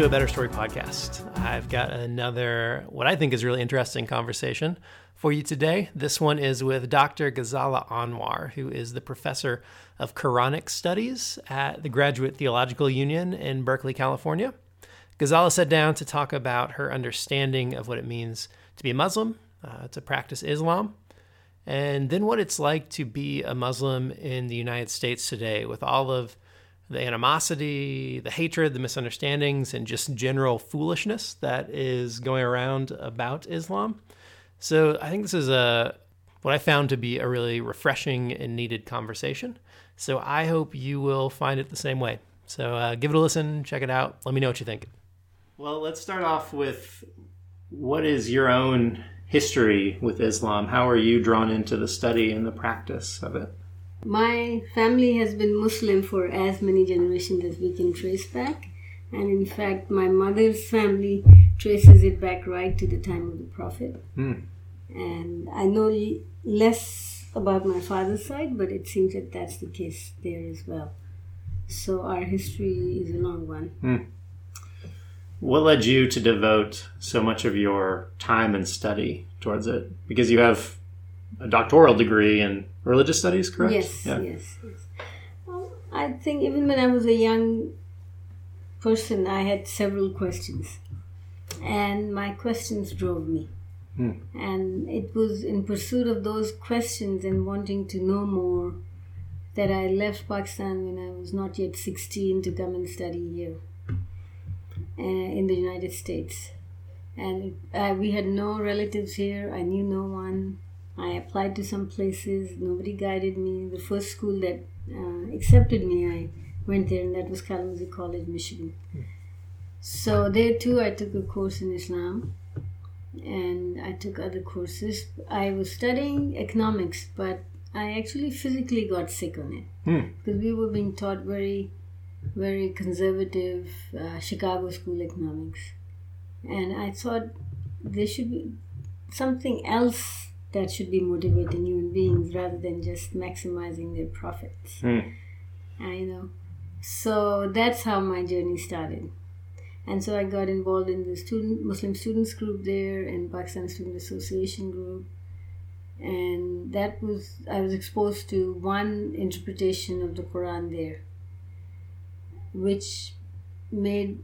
To a Better Story podcast. I've got another, what I think is really interesting conversation for you today. This one is with Dr. Ghazala Anwar, who is the professor of Quranic studies at the Graduate Theological Union in Berkeley, California. Ghazala sat down to talk about her understanding of what it means to be a Muslim, uh, to practice Islam, and then what it's like to be a Muslim in the United States today with all of the animosity, the hatred, the misunderstandings, and just general foolishness that is going around about Islam. So I think this is a what I found to be a really refreshing and needed conversation. So I hope you will find it the same way. So uh, give it a listen, check it out. Let me know what you think. Well, let's start off with what is your own history with Islam? How are you drawn into the study and the practice of it? My family has been Muslim for as many generations as we can trace back. And in fact, my mother's family traces it back right to the time of the Prophet. Hmm. And I know less about my father's side, but it seems that that's the case there as well. So our history is a long one. Hmm. What led you to devote so much of your time and study towards it? Because you have a doctoral degree in religious studies, correct? Yes, yeah. yes, yes. Well, I think even when I was a young person, I had several questions, and my questions drove me. Hmm. And it was in pursuit of those questions and wanting to know more that I left Pakistan when I was not yet 16 to come and study here uh, in the United States. And uh, we had no relatives here, I knew no one. I applied to some places, nobody guided me. The first school that uh, accepted me, I went there, and that was Kalamazoo College, Michigan. Hmm. So there too, I took a course in Islam and I took other courses. I was studying economics, but I actually physically got sick on it hmm. because we were being taught very, very conservative uh, Chicago school economics, and I thought there should be something else that should be motivating human beings rather than just maximizing their profits. Hmm. I know, so that's how my journey started. And so I got involved in the student Muslim students group there and Pakistan Student Association group and that was I was exposed to one interpretation of the Quran there, which made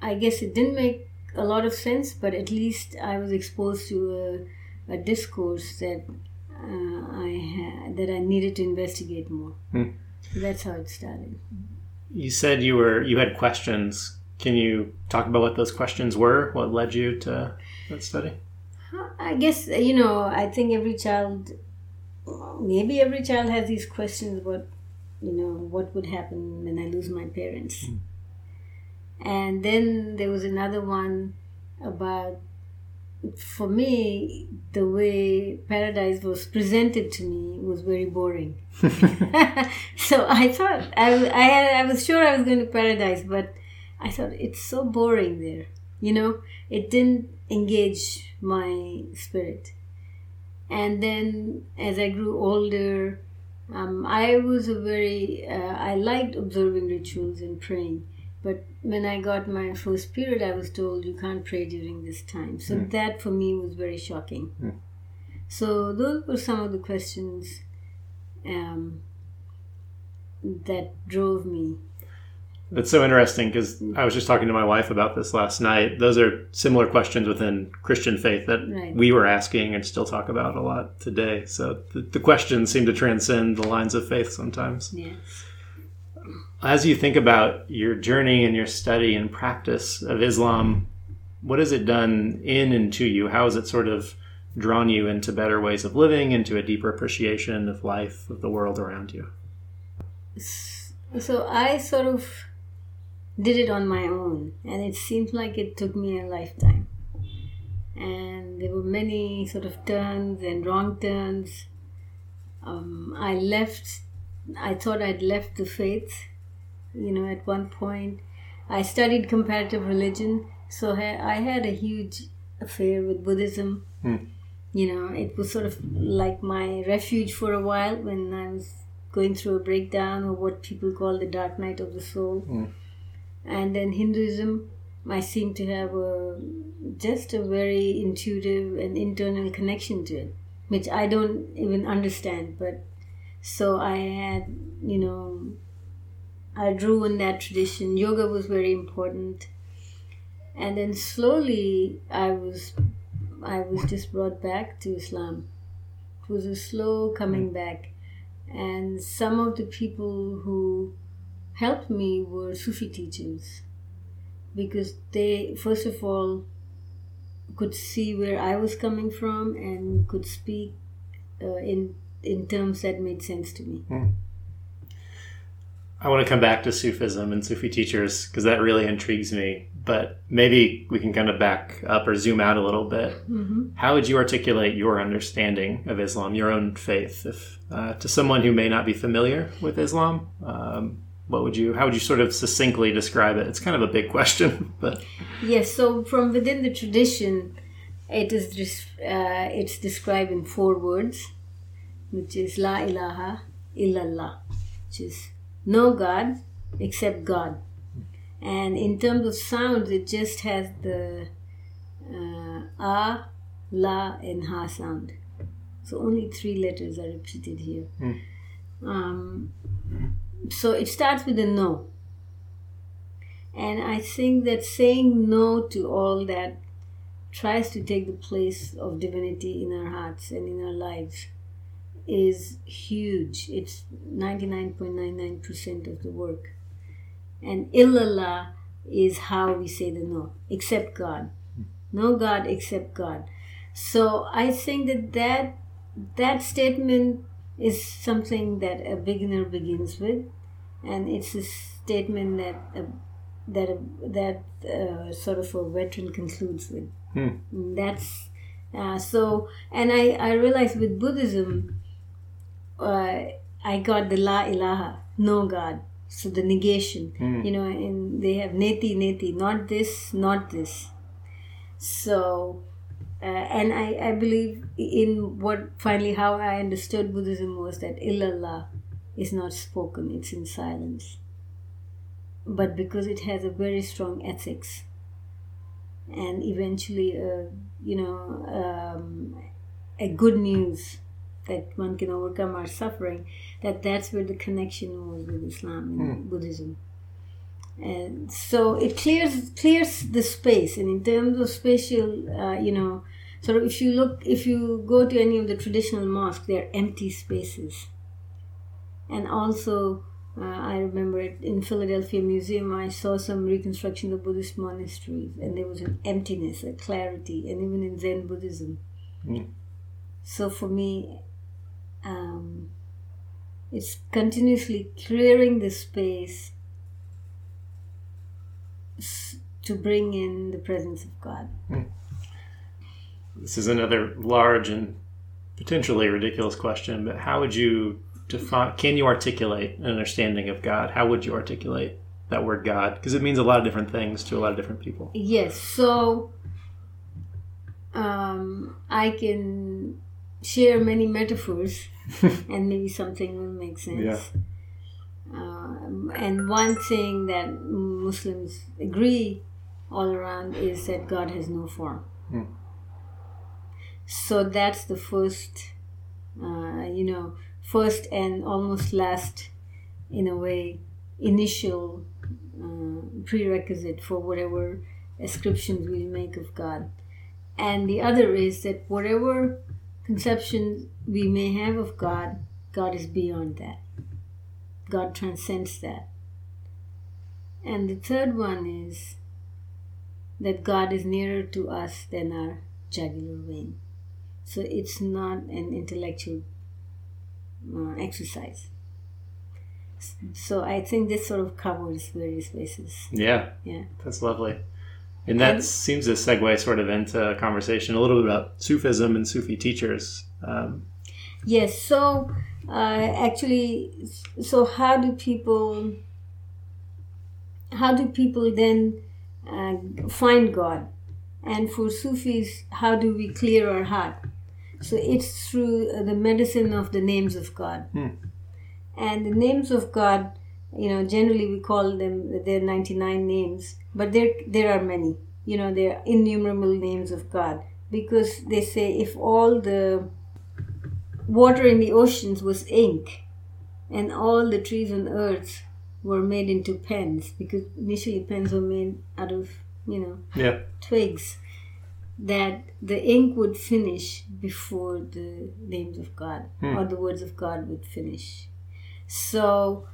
I guess it didn't make a lot of sense, but at least I was exposed to a, a discourse that uh, I had that I needed to investigate more. Hmm. So that's how it started. You said you were you had questions. Can you talk about what those questions were? What led you to that study? I guess you know. I think every child, maybe every child has these questions about, you know, what would happen when I lose my parents. Mm. And then there was another one about, for me, the way paradise was presented to me was very boring. so I thought I I, I was sure I was going to paradise, but I thought it's so boring there. You know, it didn't engage my spirit. And then as I grew older, um, I was a very, uh, I liked observing rituals and praying. But when I got my first period, I was told you can't pray during this time. So mm. that for me was very shocking. Mm. So those were some of the questions um, that drove me that's so interesting because I was just talking to my wife about this last night. Those are similar questions within Christian faith that right. we were asking and still talk about a lot today. So the, the questions seem to transcend the lines of faith sometimes. Yes. As you think about your journey and your study and practice of Islam, what has it done in and to you? How has it sort of drawn you into better ways of living, into a deeper appreciation of life, of the world around you? So I sort of did it on my own, and it seems like it took me a lifetime. And there were many sort of turns and wrong turns. Um, I left, I thought I'd left the faith, you know, at one point. I studied comparative religion, so I had a huge affair with Buddhism. Mm. You know, it was sort of like my refuge for a while when I was going through a breakdown or what people call the dark night of the soul. Mm And then Hinduism, I seem to have a just a very intuitive and internal connection to it, which I don't even understand. But so I had, you know, I drew in that tradition. Yoga was very important, and then slowly I was, I was just brought back to Islam. It was a slow coming back, and some of the people who helped me were Sufi teachers because they, first of all, could see where I was coming from and could speak uh, in in terms that made sense to me. Hmm. I want to come back to Sufism and Sufi teachers because that really intrigues me. But maybe we can kind of back up or zoom out a little bit. Mm-hmm. How would you articulate your understanding of Islam, your own faith, if uh, to someone who may not be familiar with Islam? Um, what would you how would you sort of succinctly describe it it's kind of a big question but yes so from within the tradition it is just uh, it's described in four words which is la ilaha illallah which is no god except god and in terms of sounds it just has the uh, a la and ha sound so only three letters are repeated here mm. um, so it starts with a no. And I think that saying no to all that tries to take the place of divinity in our hearts and in our lives is huge. It's 99.99% of the work. And illallah is how we say the no, except God. No God except God. So I think that that, that statement is something that a beginner begins with, and it's a statement that uh, that uh, that uh, sort of a veteran concludes with. Hmm. That's uh, so, and I I realized with Buddhism, uh, I got the La ilaha, no God. So the negation, hmm. you know, and they have neti neti, not this, not this. So uh, and I, I believe in what finally how I understood Buddhism was that illallah is not spoken, it's in silence. But because it has a very strong ethics and eventually, uh, you know, um, a good news that one can overcome our suffering, that that's where the connection was with Islam and mm. Buddhism. And so it clears clears the space, and in terms of spatial, uh, you know, so if you look, if you go to any of the traditional mosques, they're empty spaces. And also, uh, I remember in Philadelphia Museum, I saw some reconstruction of Buddhist monasteries, and there was an emptiness, a clarity, and even in Zen Buddhism. Mm. So for me, um, it's continuously clearing the space to bring in the presence of God. Mm. This is another large and potentially ridiculous question, but how would you define? Can you articulate an understanding of God? How would you articulate that word God? Because it means a lot of different things to a lot of different people. Yes. So um, I can share many metaphors, and maybe something will make sense. Yeah. Um, and one thing that Muslims agree all around is that God has no form. Hmm. So that's the first, uh, you know, first and almost last, in a way, initial uh, prerequisite for whatever ascriptions we make of God. And the other is that whatever conception we may have of God, God is beyond that. God transcends that. And the third one is that God is nearer to us than our jugular vein. So it's not an intellectual uh, exercise. So I think this sort of covers various bases. Yeah. Yeah. That's lovely. And that seems to segue sort of into a conversation a little bit about Sufism and Sufi teachers. Um, yes. So uh, actually, so how do people, how do people then uh, find God? And for Sufis, how do we clear our heart? So it's through uh, the medicine of the names of God. Hmm. And the names of God you know, generally we call them their 99 names, but there there are many. You know, there are innumerable names of God because they say if all the water in the oceans was ink and all the trees on earth were made into pens because initially pens were made out of you know yeah. twigs that the ink would finish before the names of god Hmm. or the words of god would finish so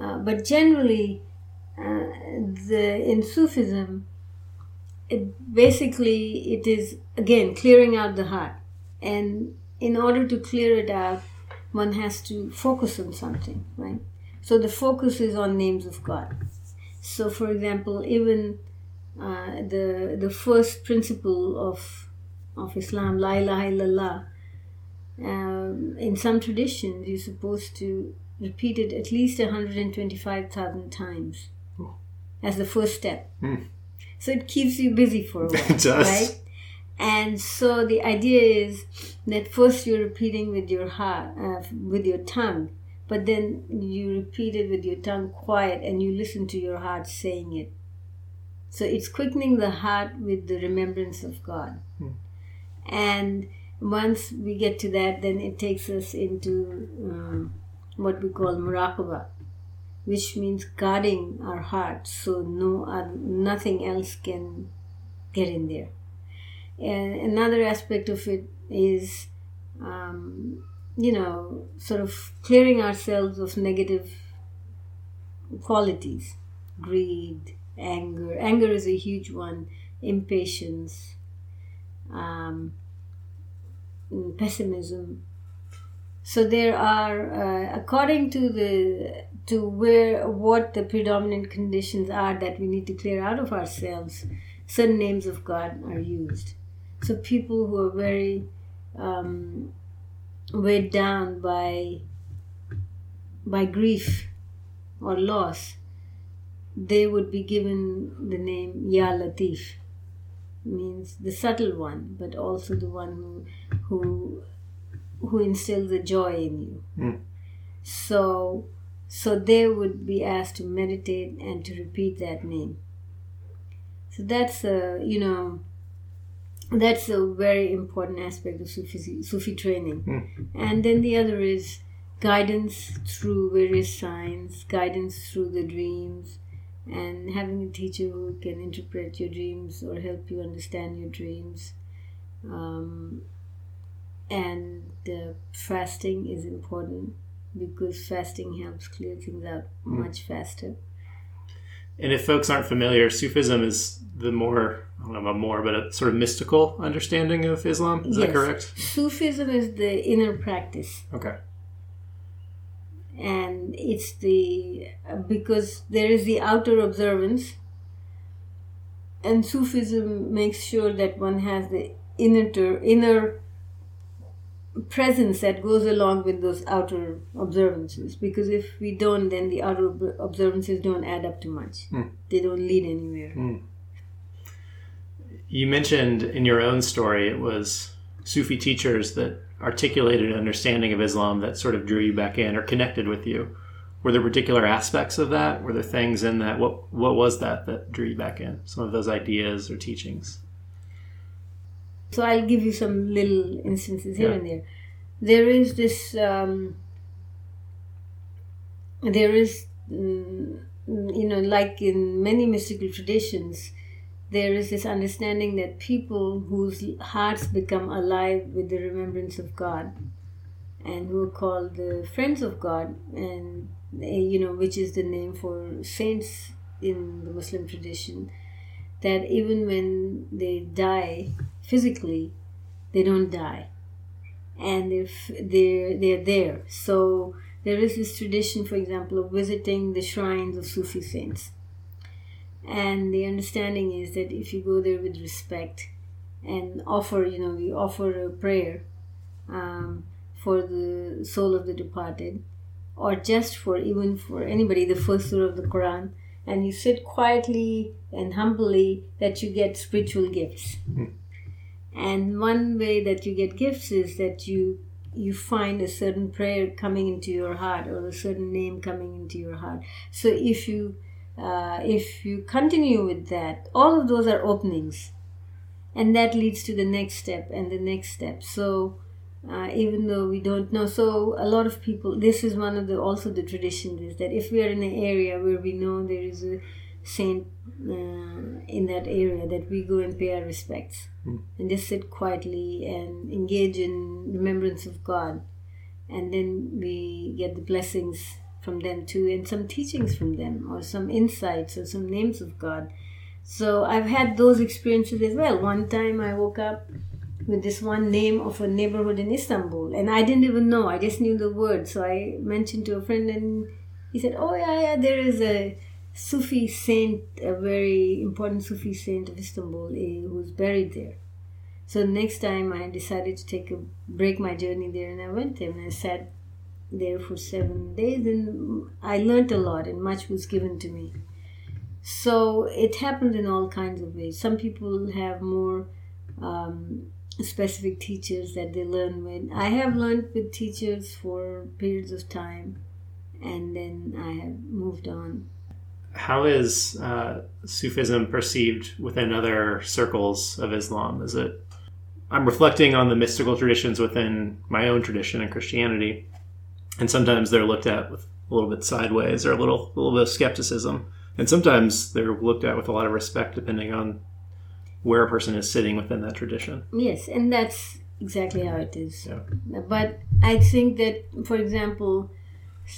uh, but generally uh, the in sufism it basically it is again clearing out the heart. And in order to clear it out one has to focus on something right? So the focus is on names of god. So for example even uh, the the first principle of of islam la ilaha illallah um, in some traditions you're supposed to repeat it at least 125000 times as the first step. Hmm. so it keeps you busy for a while It does. right? And so the idea is that first you're repeating with your heart uh, with your tongue but then you repeat it with your tongue quiet and you listen to your heart saying it. So it's quickening the heart with the remembrance of god. And once we get to that then it takes us into um, what we call muraqabah which means guarding our heart so no uh, nothing else can get in there. And another aspect of it is um, you know sort of clearing ourselves of negative qualities greed anger. Anger is a huge one impatience um, pessimism so there are uh, according to the to where what the predominant conditions are that we need to clear out of ourselves certain names of god are used. So people who are very um, weighed down by by grief or loss they would be given the name Ya Latif. Means the subtle one but also the one who who who instills a joy in you Mm. so so they would be asked to meditate and to repeat that name so that's a you know that's a very important aspect of Sufi, Sufi training. Mm. And then the other is guidance through various signs, guidance through the dreams, and having a teacher who can interpret your dreams or help you understand your dreams. Um, and uh, fasting is important because fasting helps clear things out much faster. And if folks aren't familiar, Sufism is the more, I don't know about more, but a sort of mystical understanding of Islam. Is that correct? Sufism is the inner practice. Okay. and it's the because there is the outer observance and sufism makes sure that one has the inner inner presence that goes along with those outer observances because if we don't then the outer observances don't add up to much Hmm. they don't lead anywhere You mentioned in your own story it was Sufi teachers that articulated an understanding of Islam that sort of drew you back in or connected with you. Were there particular aspects of that? Were there things in that? What What was that that drew you back in? Some of those ideas or teachings. So I'll give you some little instances here Yeah. and there. There is this. Um, there is, mm, you know, like in many mystical traditions, there is this understanding that people whose hearts become alive with the remembrance of God, and who are called the friends of God, and eh, you know, which is the name for saints in the Muslim tradition, that even when they die physically, they don't die, and if they're they're there. So there is this tradition, for example, of visiting the shrines of Sufi saints, and the understanding is that if you go there with respect and offer, you know, we offer a prayer um, for the soul of the departed, or just for even for anybody, the first surah of the Quran, and you sit quietly and humbly, that you get spiritual gifts. And one way that you get gifts is that you you find a certain prayer coming into your heart or a certain name coming into your heart. So if you uh, if you continue with that, all of those are openings, and that leads to the next step and the next step. So uh, even though we don't know, so a lot of people. This is one of the also the tradition is that if we are in an area where we know there is a saint uh, in that area, that we go and pay our respects Hmm. and just sit quietly and engage in remembrance of God. And then we get the blessings from them too, and some teachings from them, or some insights, or some names of God. So I've had those experiences as well. One time I woke up with this one name of a neighborhood in Istanbul, and I didn't even know. I just knew the word. So I mentioned to a friend, and he said, "Oh yeah, yeah, there is a Sufi saint, a very important Sufi saint of Istanbul, eh, who's buried there." So next time I decided to take a break my journey there, and I went there and I sat there for seven days, and I learned a lot, and much was given to me. So it happens in all kinds of ways. Some people have more um, specific teachers that they learn with. I have learned with teachers for periods of time, and then I have moved on. How is uh, Sufism perceived within other circles of Islam? Is it? I'm reflecting on the mystical traditions within my own tradition in Christianity, and sometimes they're looked at with a little bit sideways or a little, a little bit of skepticism, and sometimes they're looked at with a lot of respect, depending on where a person is sitting within that tradition. Yes, and that's exactly how it is. Yeah. But I think that, for example,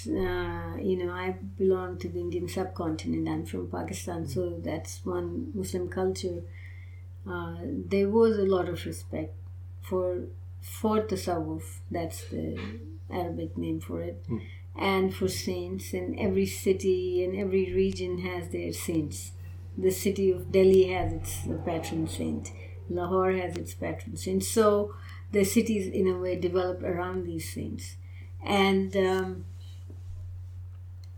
uh, you know, I belong to the Indian subcontinent. I'm from Pakistan, so that's one Muslim culture. Uh, there was a lot of respect for for tasawwuf. That's the Arabic name for it, and for saints. And every city and every region has their saints. The city of Delhi has its patron saint. Lahore has its patron saint. So the cities, in a way, develop around these saints, and. Um,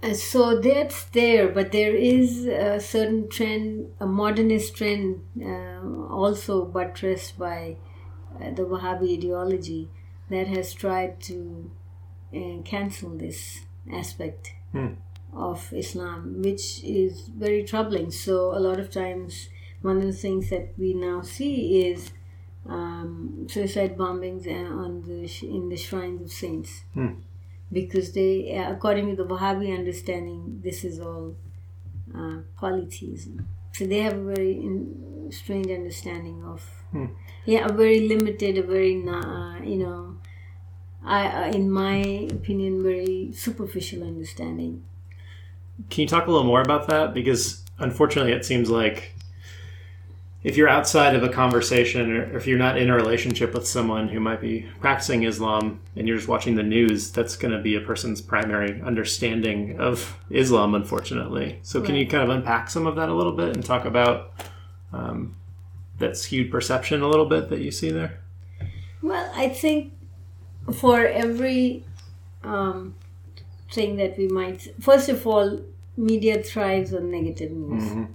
and so that's there, but there is a certain trend, a modernist trend, uh, also buttressed by uh, the Wahhabi ideology, that has tried to uh, cancel this aspect Hmm. of Islam, which is very troubling. So, a lot of times, one of the things that we now see is um, suicide bombings on the sh- in the shrines of saints Hmm. Because they, uh, according to the Wahhabi understanding, this is all uh, polytheism. So they have a very in, strange understanding of, Hmm. yeah, a very limited, a very, uh, you know, I, uh, in my opinion, very superficial understanding. Can you talk a little more about that? Because unfortunately, it seems like if you're outside of a conversation or if you're not in a relationship with someone who might be practicing Islam and you're just watching the news, that's going to be a person's primary understanding of Islam, unfortunately. So, can you kind of unpack some of that a little bit and talk about um, that skewed perception a little bit that you see there? Well, I think for every um, thing that we might, first of all, media thrives on negative news.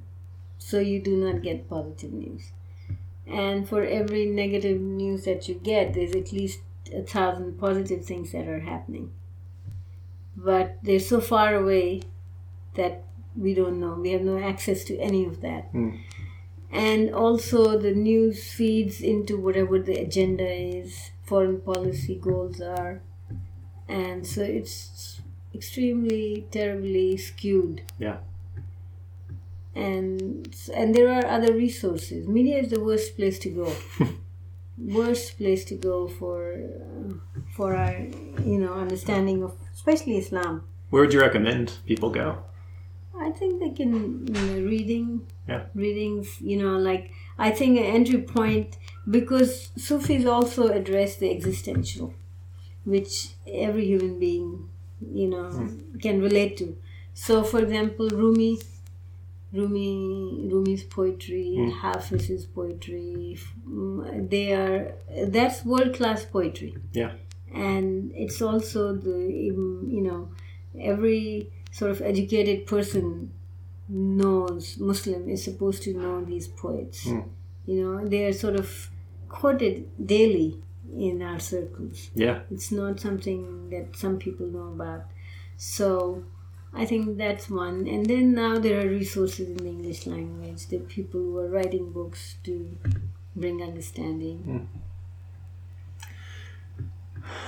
So you do not get positive news. And for every negative news that you get, there's at least a thousand positive things that are happening. But they're so far away that we don't know. We have no access to any of that. Mm. And also, the news feeds into whatever the agenda is, foreign policy goals are. And so it's extremely, terribly skewed Yeah. And and there are other resources. Media is the worst place to go. worst place to go for uh, for our you know understanding of especially Islam. Where would you recommend people go? I think they can you know, reading Yeah. readings. You know, like I think an entry point because Sufis also address the existential, which every human being you know can relate to. So, for example, Rumi, Rumi, Rumi's poetry, Mm. Hafiz's poetry, they are that's world class poetry Yeah. and it's also the you know every sort of educated person knows muslim is supposed to know these poets Mm. you know they are sort of quoted daily in our circles. Yeah. It's not something that some people know about. So I think that's one. And then now there are resources in the English language. There are people who are writing books to bring understanding.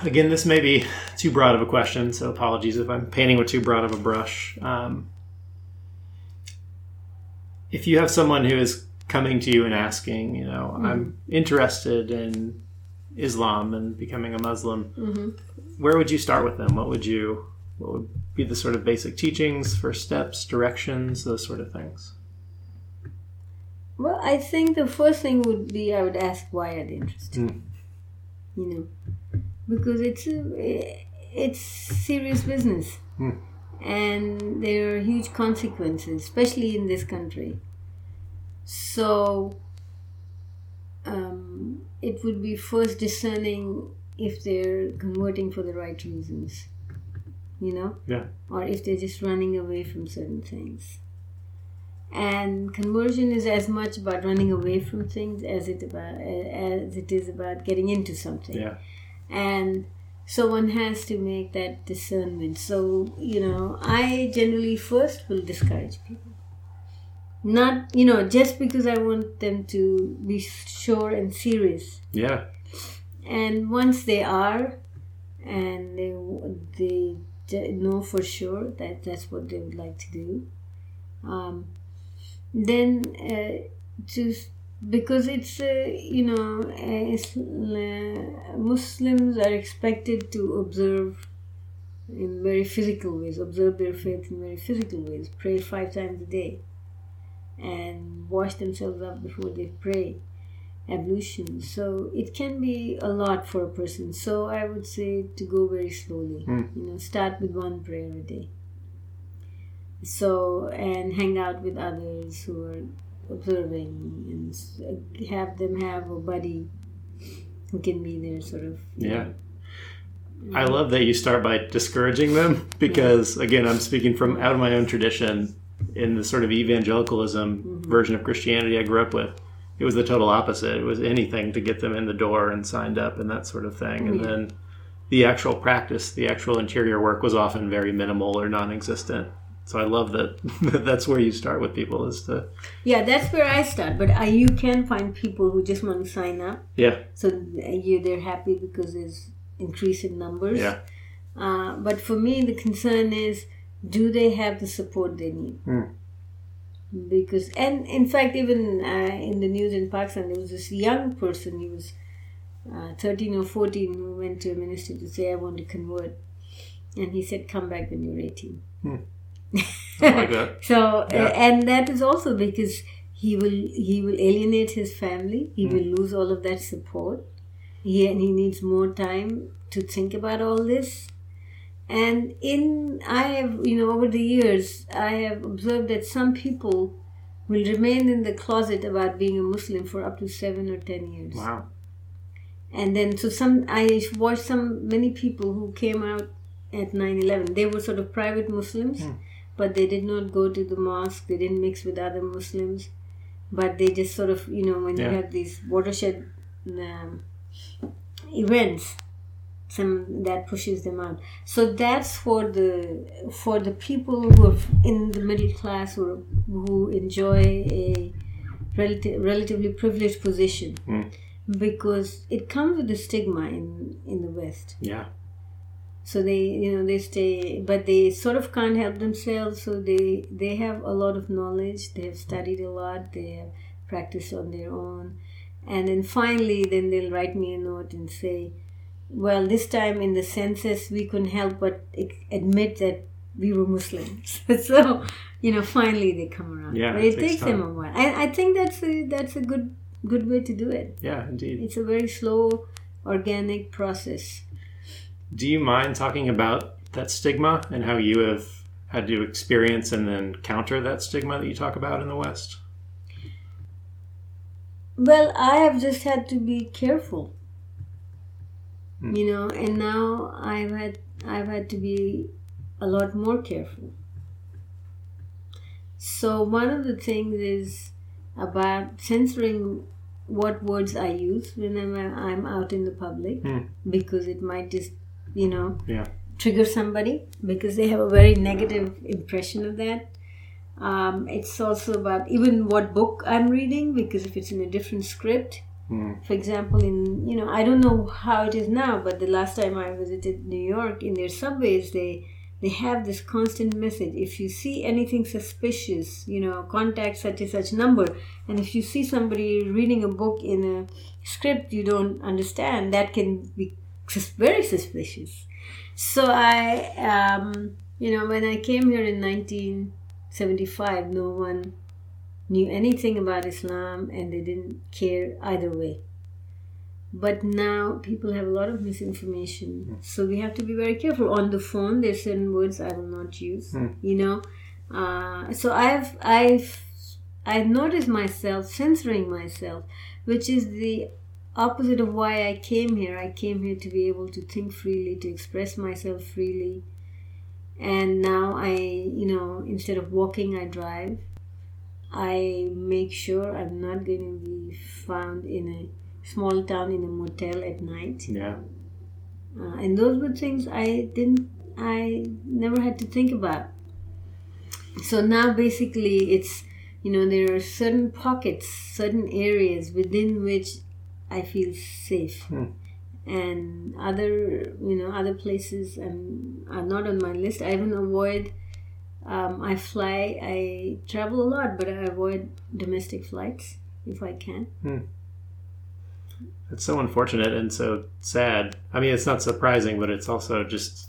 Again, this may be too broad of a question, so apologies if I'm painting with too broad of a brush. Um, if you have someone who is coming to you and asking, you know, I'm interested in Islam and becoming a Muslim, hmm where would you start with them? What would you, what would be the sort of basic teachings, first steps, directions, those sort of things? Well, I think the first thing would be I would ask why are they interested. Mm. You know, because it's a, it's serious business, Mm. and there are huge consequences, especially in this country. So, um, it would be first discerning if they're converting for the right reasons. You know, Yeah. or if they're just running away from certain things. And conversion is as much about running away from things as it about as it is about getting into something. Yeah. And so one has to make that discernment. So you know, I generally first will discourage people. Not you know just because I want them to be sure and serious Yeah. and once they are and they they know for sure that that's what they would like to do. Um, then uh, just because it's uh, you know uh, uh, muslims are expected to observe in very physical ways observe their faith in very physical ways pray five times a day and wash themselves up before they pray ablution. So it can be a lot for a person. So I would say to go very slowly. Mm. You know, start with one prayer a day. So and hang out with others who are observing and have them have a buddy who can be there, sort of. Yeah. I love that you start by discouraging them because, again, I'm speaking from out of my own tradition in the sort of evangelicalism version of Christianity I grew up with. It was the total opposite. It was anything to get them in the door and signed up and that sort of thing. And Yeah. then the actual practice, the actual interior work was often very minimal or non existent. So I love that that's where you start with people is to, Yeah, that's where I start. But I, you can find people who just want to sign up. yeah, So uh, you, they're happy because there's increase in numbers. yeah, Uh, but for me, the concern is do they have the support they need? Hmm. Because, and in fact, even uh, in the news in Pakistan, there was this young person, he was uh, 13 or 14, who went to a minister to say, I want to convert. And he said, Come back when you're 18. I like that. So, uh, and that is also because he will he will alienate his family. He will Hmm. lose all of that support. He and he needs more time to think about all this. And in I have you know over the years I have observed that some people will remain in the closet about being a Muslim for up to seven or ten years. Wow. And then so some I watched some many people who came out at 9/11. They were sort of private Muslims, Hmm. but they did not go to the mosque. They didn't mix with other Muslims, but they just sort of you know when Yeah. you have these watershed um, events, some that pushes them out. So that's for the for the people who are in the middle class who who enjoy a relative, relatively privileged position Hmm. because it comes with a stigma in in the West. Yeah. So they you know they stay, but they sort of can't help themselves. So they they have a lot of knowledge. They have studied a lot. They have practiced on their own, and then finally, then they'll write me a note and say, "Well, this time in the census, we couldn't help but admit that we were Muslims." so you know, finally they come around. Yeah, but it it takes takes them a while. And I think that's a that's a good good way to do it. Yeah, indeed. It's a very slow, organic process. Do you mind talking about that stigma and how you have had to experience and then counter that stigma that you talk about in the West? Well, I have just had to be careful. Hmm. You know, and now I've had I've had to be a lot more careful. So one of the things is about censoring what words I use whenever I'm out in the public Hmm. because it might just, you know, Yeah. trigger somebody because they have a very negative impression of that. Um, it's also about even what book I'm reading because if it's in a different script, Hmm. for example, in you know I don't know how it is now, but the last time I visited New York, in their subways they they have this constant message. If you see anything suspicious, you know, contact such and such number. And if you see somebody reading a book in a script you don't understand, that can be very suspicious. So I, um, you know, when I came here in 1975, no one knew anything about Islam and they didn't care either way. But now people have a lot of misinformation, so we have to be very careful. On the phone, there's certain words I will not use. You know, uh, so I've I've I've noticed myself censoring myself, which is the opposite of why I came here. I came here to be able to think freely, to express myself freely, and now I, you know, instead of walking, I drive. I make sure I'm not going to be found in a small town in a motel at night. Yeah. Uh, and those were things I didn't, I never had to think about. So now basically it's, you know, there are certain pockets, certain areas within which I feel safe. Hmm. And other, you know, other places um, are not on my list. I even avoid, um, I fly, I travel a lot, but I avoid domestic flights if I can. It's so unfortunate and so sad. I mean, it's not surprising, but it's also just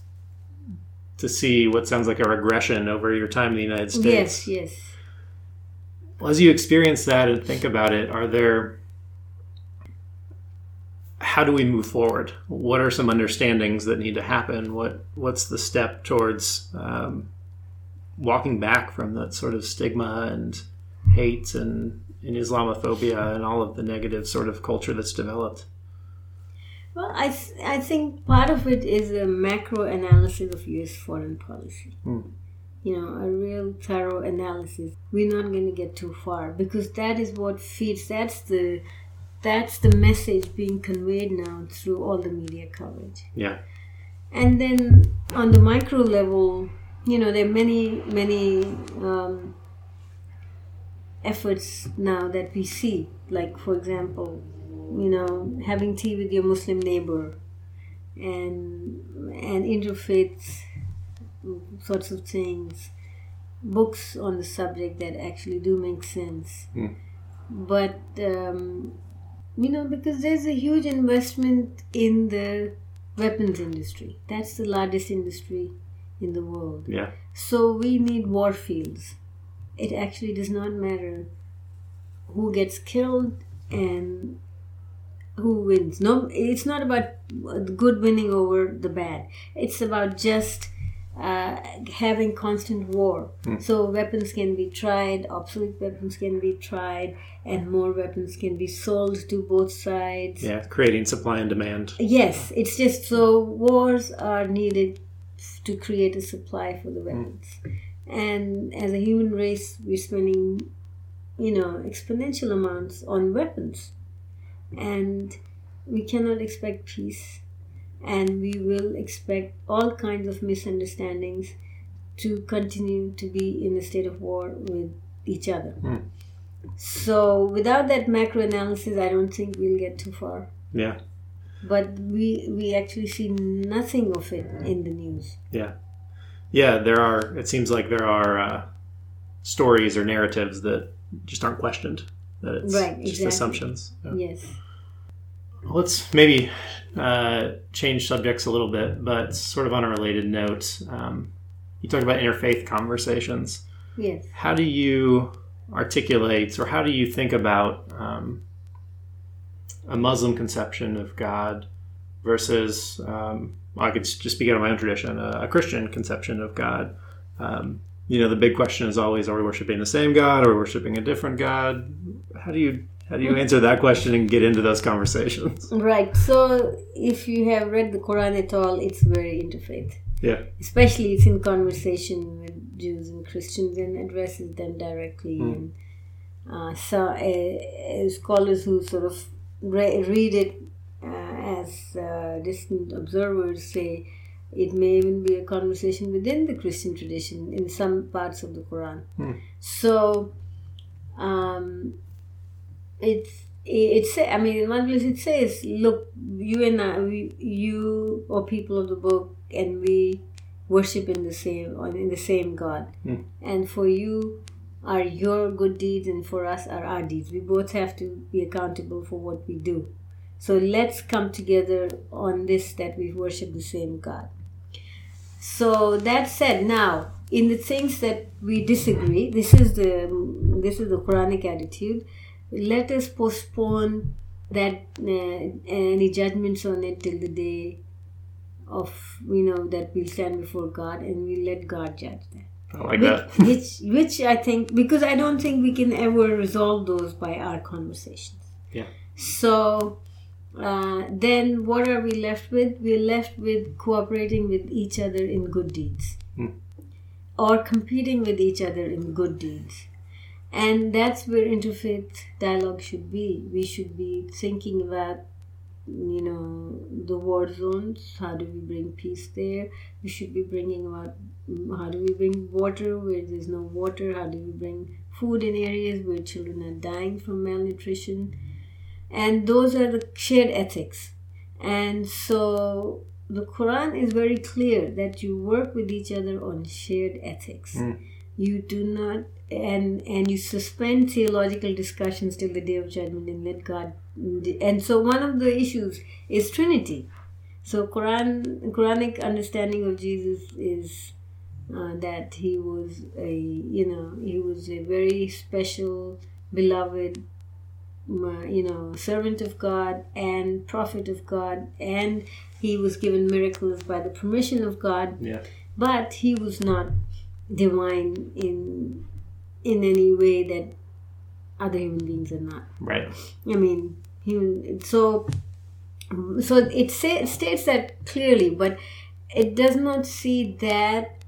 to see what sounds like a regression over your time in the United States. Yes, yes. Well, as you experience that and think about it, are there how do we move forward? What are some understandings that need to happen? What what's the step towards um, walking back from that sort of stigma and hate and, and Islamophobia and all of the negative sort of culture that's developed? Well, I, th- I think part of it is a macro analysis of U.S. foreign policy. Hmm. You know, a real thorough analysis. We're not going to get too far because that is what feeds. That's the that's the message being conveyed now through all the media coverage. Yeah. And then on the micro level, you know, there are many many um, efforts now that we see. Like, for example, you know, having tea with your Muslim neighbor, and and interfaith sorts of things, books on the subject that actually do make sense. Hmm. But um, you know, because there's a huge investment in the weapons industry. That's the largest industry in the world. Yeah. So we need war fields. It actually does not matter who gets killed and who wins. No, it's not about good winning over the bad. It's about just uh, having constant war. So weapons can be tried, obsolete weapons can be tried, and more weapons can be sold to both sides. Yeah. Creating supply and demand. Yes, it's just so wars are needed to create a supply for the weapons. And as a human race, we're spending, you know, exponential amounts on weapons. And we cannot expect peace. And we will expect all kinds of misunderstandings to continue to be in a state of war with each other. Hmm. So, without that macro analysis, I don't think we'll get too far Yeah. But we we actually see nothing of it in the news. Yeah. Yeah, there are, it seems like there are uh, stories or narratives that just aren't questioned, that it's Right, just exactly. assumptions. Yeah. Yes. Let's maybe uh, change subjects a little bit, but sort of on a related note. Um, you talked about interfaith conversations. Yes. How do you articulate or how do you think about um, a Muslim conception of God versus, um, I could just speak out of my own tradition, a, a Christian conception of God? Um, you know, the big question is always: Are we worshiping the same God or are we worshiping a different God? How do you how do you answer that question and get into those conversations? Right. So if you have read the Quran at all, it's very interfaith. Yeah, Especially it's in conversation with Jews and Christians and addresses them directly. Hmm. And Uh, so uh, scholars who sort of re- read it uh, as uh, distant observers say it may even be a conversation within the Christian tradition in some parts of the Quran. Hmm. So um, it's it's I mean in one place it says look you and I we, you or people of the book and we worship in the same in the same God Hmm. and for you are your good deeds and for us are our deeds. We both have to be accountable for what we do. So let's come together on this that we worship the same God. So that said now in the things that we disagree this is the this is the quranic attitude let us postpone that uh, any judgments on it till the day of you know that we'll stand before god and we let god judge that I like which, that. which which i think because i don't think we can ever resolve those by our conversations Yeah. so uh, then what are we left with we're left with cooperating with each other in good deeds Hmm. or competing with each other in good deeds and that's where interfaith dialogue should be we should be thinking about you know the war zones how do we bring peace there? We should be bringing about how do we bring water where there's no water? How do we bring food in areas where children are dying from malnutrition? And those are the shared ethics. And so the quran is very clear that you work with each other on shared ethics. Mm. you do not and and you suspend theological discussions till the day of judgment and let god and so one of the issues is trinity so quran quranic understanding of jesus is uh, that he was a you know he was a very special beloved you know servant of god and prophet of god and he was given miracles by the permission of god Yeah. but he was not divine in in any way that other human beings are not Right. i mean Hmm, so so it say, states that clearly but it does not see that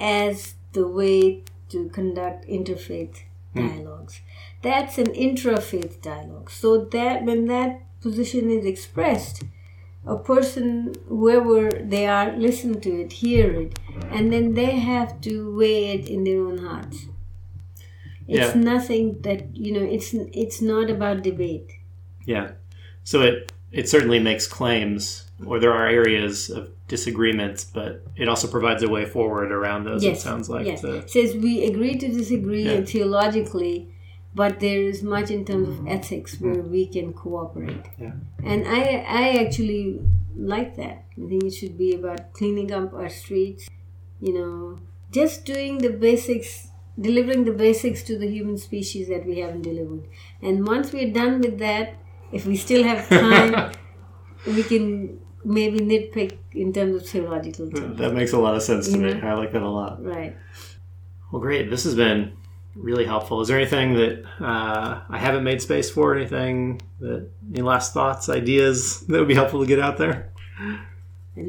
as the way to conduct interfaith hmm. dialogues. That's an intrafaith dialogue. So that when that position is expressed a person whoever they are listen to it hear it and then they have to weigh it in their own hearts. It's Yeah. nothing that you know it's it's not about debate Yeah. So it it certainly makes claims, or there are areas of disagreements, but it also provides a way forward around those. It sounds like. yes. to- says we agree to disagree Yeah. theologically but there is much in terms of ethics mm-hmm. where we can cooperate Yeah. and i i actually like that i think it should be about cleaning up our streets you know just doing the basics delivering the basics to the human species that we haven't delivered and once we're done with that if we still have time we can maybe nitpick in terms of theological terms That makes a lot of sense to me. Mhm. I like that a lot. right Well, great. This has been really helpful. Is there anything that uh, I haven't made space for? Anything that any last thoughts, ideas that would be helpful to get out there?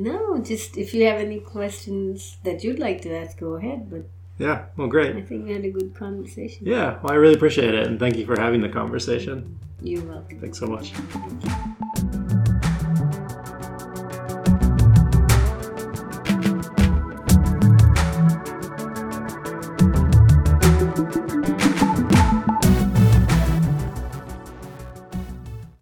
No, just if you have any questions that you'd like to ask, go ahead. But Yeah. Well, great. I think we had a good conversation. Yeah. Well, I really appreciate it, and thank you for having the conversation. You're welcome. Thanks so much.